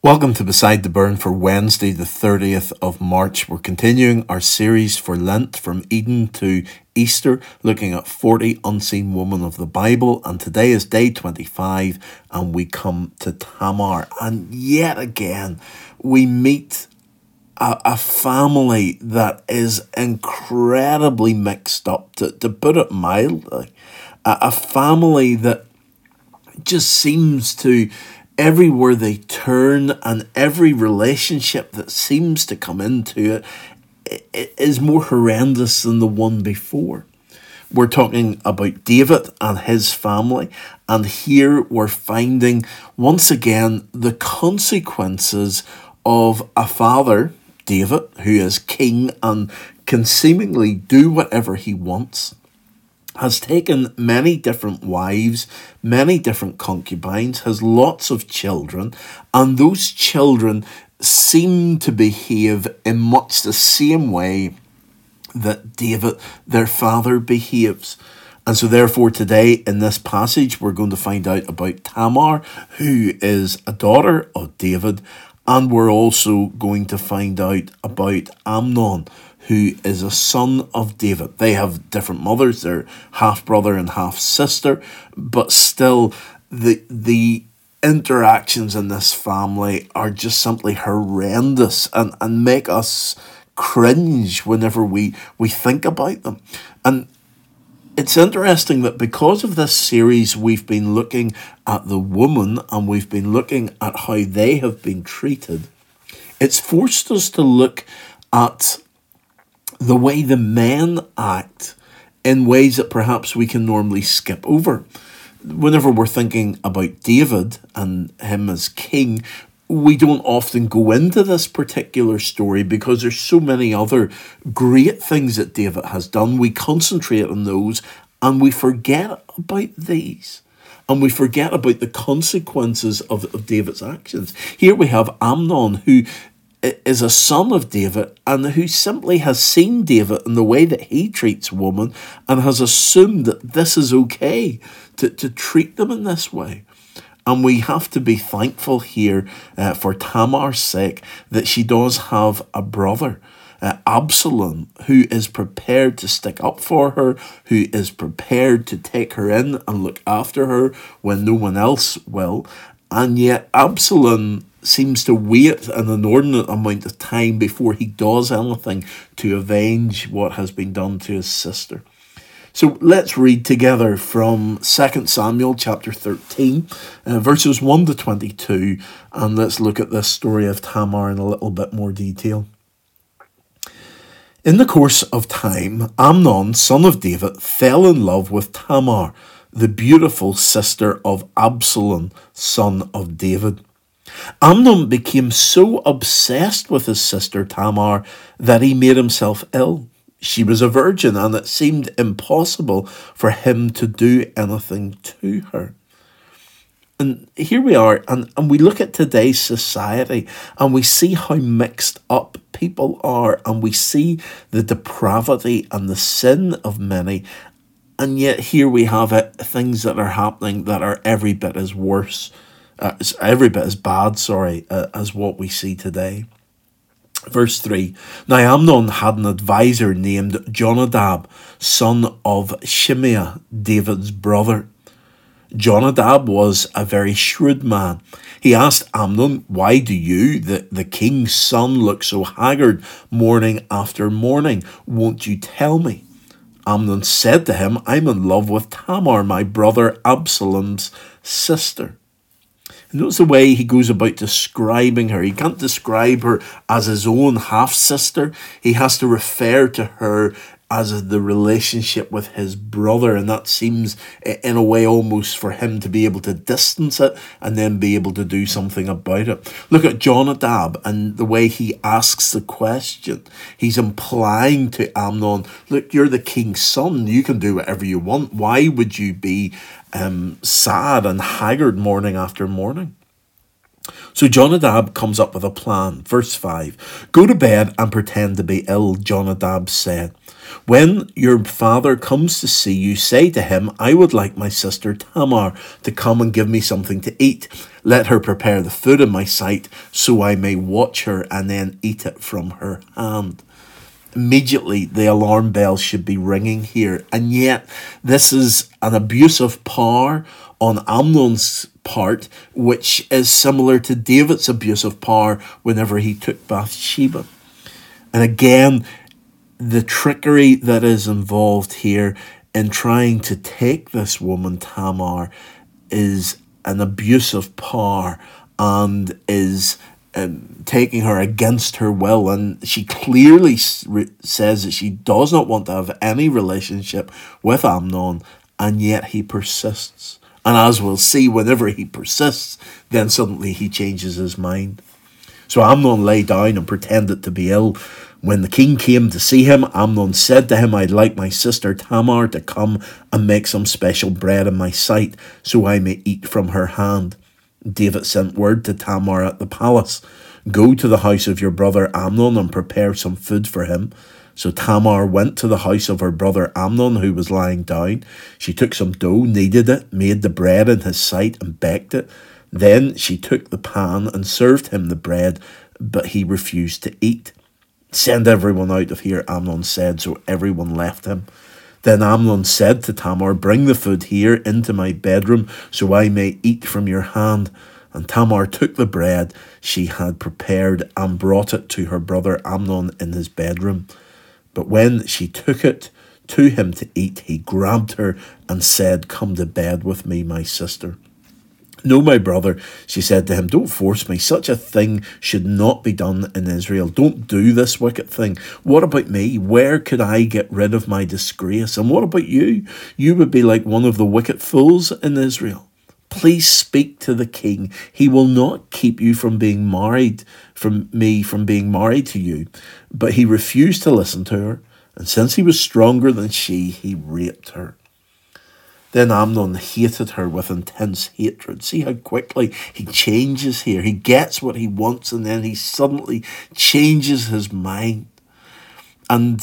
Welcome to Beside the Burn for Wednesday, the 30th of March. We're continuing our series for Lent from Eden to Easter, looking at 40 unseen women of the Bible. And today is day 25, and we come to Tamar. And yet again, we meet a, a family that is incredibly mixed up, to, to put it mildly. A, a family that just seems to everywhere they turn and every relationship that seems to come into it, it is more horrendous than the one before. We're talking about David and his family, and here we're finding once again the consequences of a father, David, who is king and can seemingly do whatever he wants has taken many different wives, many different concubines, has lots of children, and those children seem to behave in much the same way that David, their father, behaves. And so, therefore, today in this passage, we're going to find out about Tamar, who is a daughter of David, and we're also going to find out about Amnon, who is a son of David. They have different mothers, they're half brother and half sister, but still the the interactions in this family are just simply horrendous and, and make us cringe whenever we, we think about them. And it's interesting that because of this series, we've been looking at the woman and we've been looking at how they have been treated. It's forced us to look at the way the men act in ways that perhaps we can normally skip over. Whenever we're thinking about David and him as king, we don't often go into this particular story because there's so many other great things that David has done. We concentrate on those and we forget about these. And we forget about the consequences of, of David's actions. Here we have Amnon, who is a son of David and who simply has seen David in the way that he treats women and has assumed that this is okay to, to treat them in this way. And we have to be thankful here uh, for Tamar's sake that she does have a brother, uh, Absalom, who is prepared to stick up for her, who is prepared to take her in and look after her when no one else will. And yet, Absalom seems to wait an inordinate amount of time before he does anything to avenge what has been done to his sister. So let's read together from 2 Samuel chapter 13, uh, verses 1 to 22, and let's look at this story of Tamar in a little bit more detail. In the course of time, Amnon, son of David, fell in love with Tamar, the beautiful sister of Absalom, son of David. Amnon became so obsessed with his sister Tamar that he made himself ill. She was a virgin, and it seemed impossible for him to do anything to her. And here we are, and, and we look at today's society and we see how mixed up people are, and we see the depravity and the sin of many. And yet, here we have it, things that are happening that are every bit as worse uh, every bit as bad, sorry, uh, as what we see today. Verse 3 Now Amnon had an adviser named Jonadab, son of Shimeah, David's brother. Jonadab was a very shrewd man. He asked Amnon, Why do you, the, the king's son, look so haggard morning after morning? Won't you tell me? Amnon said to him, I'm in love with Tamar, my brother Absalom's sister. Notice the way he goes about describing her. He can't describe her as his own half sister. He has to refer to her as the relationship with his brother, and that seems, in a way, almost for him to be able to distance it and then be able to do something about it. Look at Jonadab and the way he asks the question. He's implying to Amnon, Look, you're the king's son, you can do whatever you want. Why would you be um, sad and haggard morning after morning? So Jonadab comes up with a plan. Verse 5 Go to bed and pretend to be ill, Jonadab said. When your father comes to see you, say to him, I would like my sister Tamar to come and give me something to eat. Let her prepare the food in my sight, so I may watch her and then eat it from her hand. Immediately, the alarm bell should be ringing here, and yet, this is an abuse of power on Amnon's part, which is similar to David's abuse of power whenever he took Bathsheba. And again, the trickery that is involved here in trying to take this woman, Tamar, is an abuse of power and is um, taking her against her will. And she clearly says that she does not want to have any relationship with Amnon, and yet he persists. And as we'll see, whenever he persists, then suddenly he changes his mind. So Amnon lay down and pretended to be ill. When the king came to see him, Amnon said to him, I'd like my sister Tamar to come and make some special bread in my sight, so I may eat from her hand. David sent word to Tamar at the palace Go to the house of your brother Amnon and prepare some food for him. So Tamar went to the house of her brother Amnon, who was lying down. She took some dough, kneaded it, made the bread in his sight, and baked it. Then she took the pan and served him the bread, but he refused to eat. Send everyone out of here, Amnon said, so everyone left him. Then Amnon said to Tamar, Bring the food here into my bedroom, so I may eat from your hand. And Tamar took the bread she had prepared and brought it to her brother Amnon in his bedroom. But when she took it to him to eat, he grabbed her and said, Come to bed with me, my sister. No, my brother, she said to him, don't force me. Such a thing should not be done in Israel. Don't do this wicked thing. What about me? Where could I get rid of my disgrace? And what about you? You would be like one of the wicked fools in Israel. Please speak to the king. He will not keep you from being married, from me from being married to you. But he refused to listen to her, and since he was stronger than she, he raped her. Then Amnon hated her with intense hatred. See how quickly he changes here. He gets what he wants and then he suddenly changes his mind. And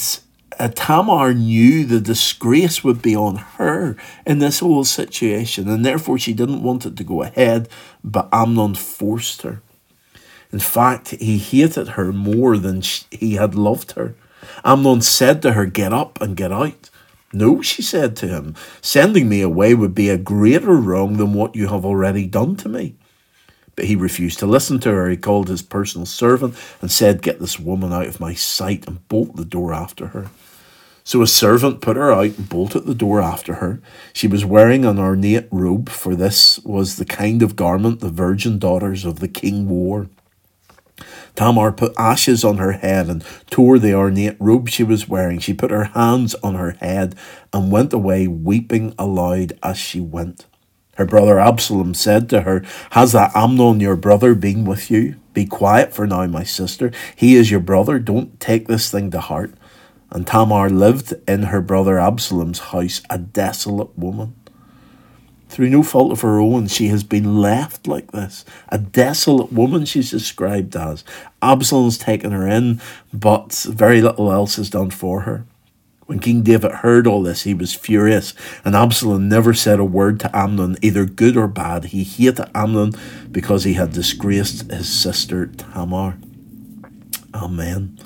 uh, Tamar knew the disgrace would be on her in this whole situation, and therefore she didn't want it to go ahead, but Amnon forced her. In fact, he hated her more than she, he had loved her. Amnon said to her, Get up and get out. No, she said to him, sending me away would be a greater wrong than what you have already done to me. But he refused to listen to her. He called his personal servant and said, Get this woman out of my sight and bolt the door after her. So a servant put her out and bolted the door after her. She was wearing an ornate robe, for this was the kind of garment the virgin daughters of the king wore. Tamar put ashes on her head and tore the ornate robe she was wearing. She put her hands on her head and went away, weeping aloud as she went. Her brother Absalom said to her, Has that Amnon your brother been with you? Be quiet for now, my sister. He is your brother. Don't take this thing to heart. And Tamar lived in her brother Absalom's house, a desolate woman. Through no fault of her own, she has been left like this. A desolate woman, she's described as. Absalom's taken her in, but very little else is done for her. When King David heard all this, he was furious, and Absalom never said a word to Amnon, either good or bad. He hated Amnon because he had disgraced his sister Tamar. Amen.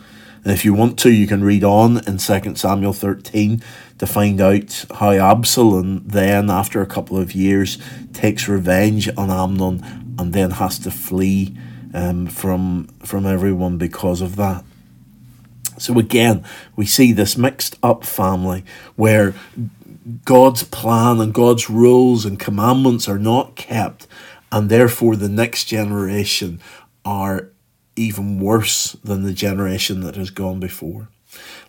And if you want to, you can read on in 2 Samuel 13 to find out how Absalom then, after a couple of years, takes revenge on Amnon and then has to flee um, from, from everyone because of that. So again, we see this mixed up family where God's plan and God's rules and commandments are not kept, and therefore the next generation are even worse than the generation that has gone before.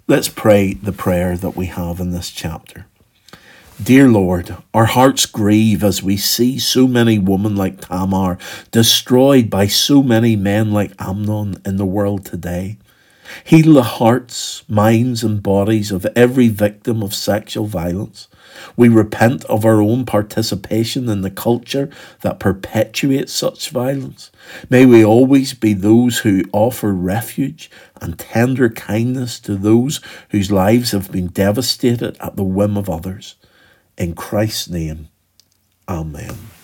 Let's pray the prayer that we have in this chapter. Dear Lord, our hearts grieve as we see so many women like Tamar destroyed by so many men like Amnon in the world today. Heal the hearts, minds, and bodies of every victim of sexual violence. We repent of our own participation in the culture that perpetuates such violence. May we always be those who offer refuge and tender kindness to those whose lives have been devastated at the whim of others. In Christ's name, Amen.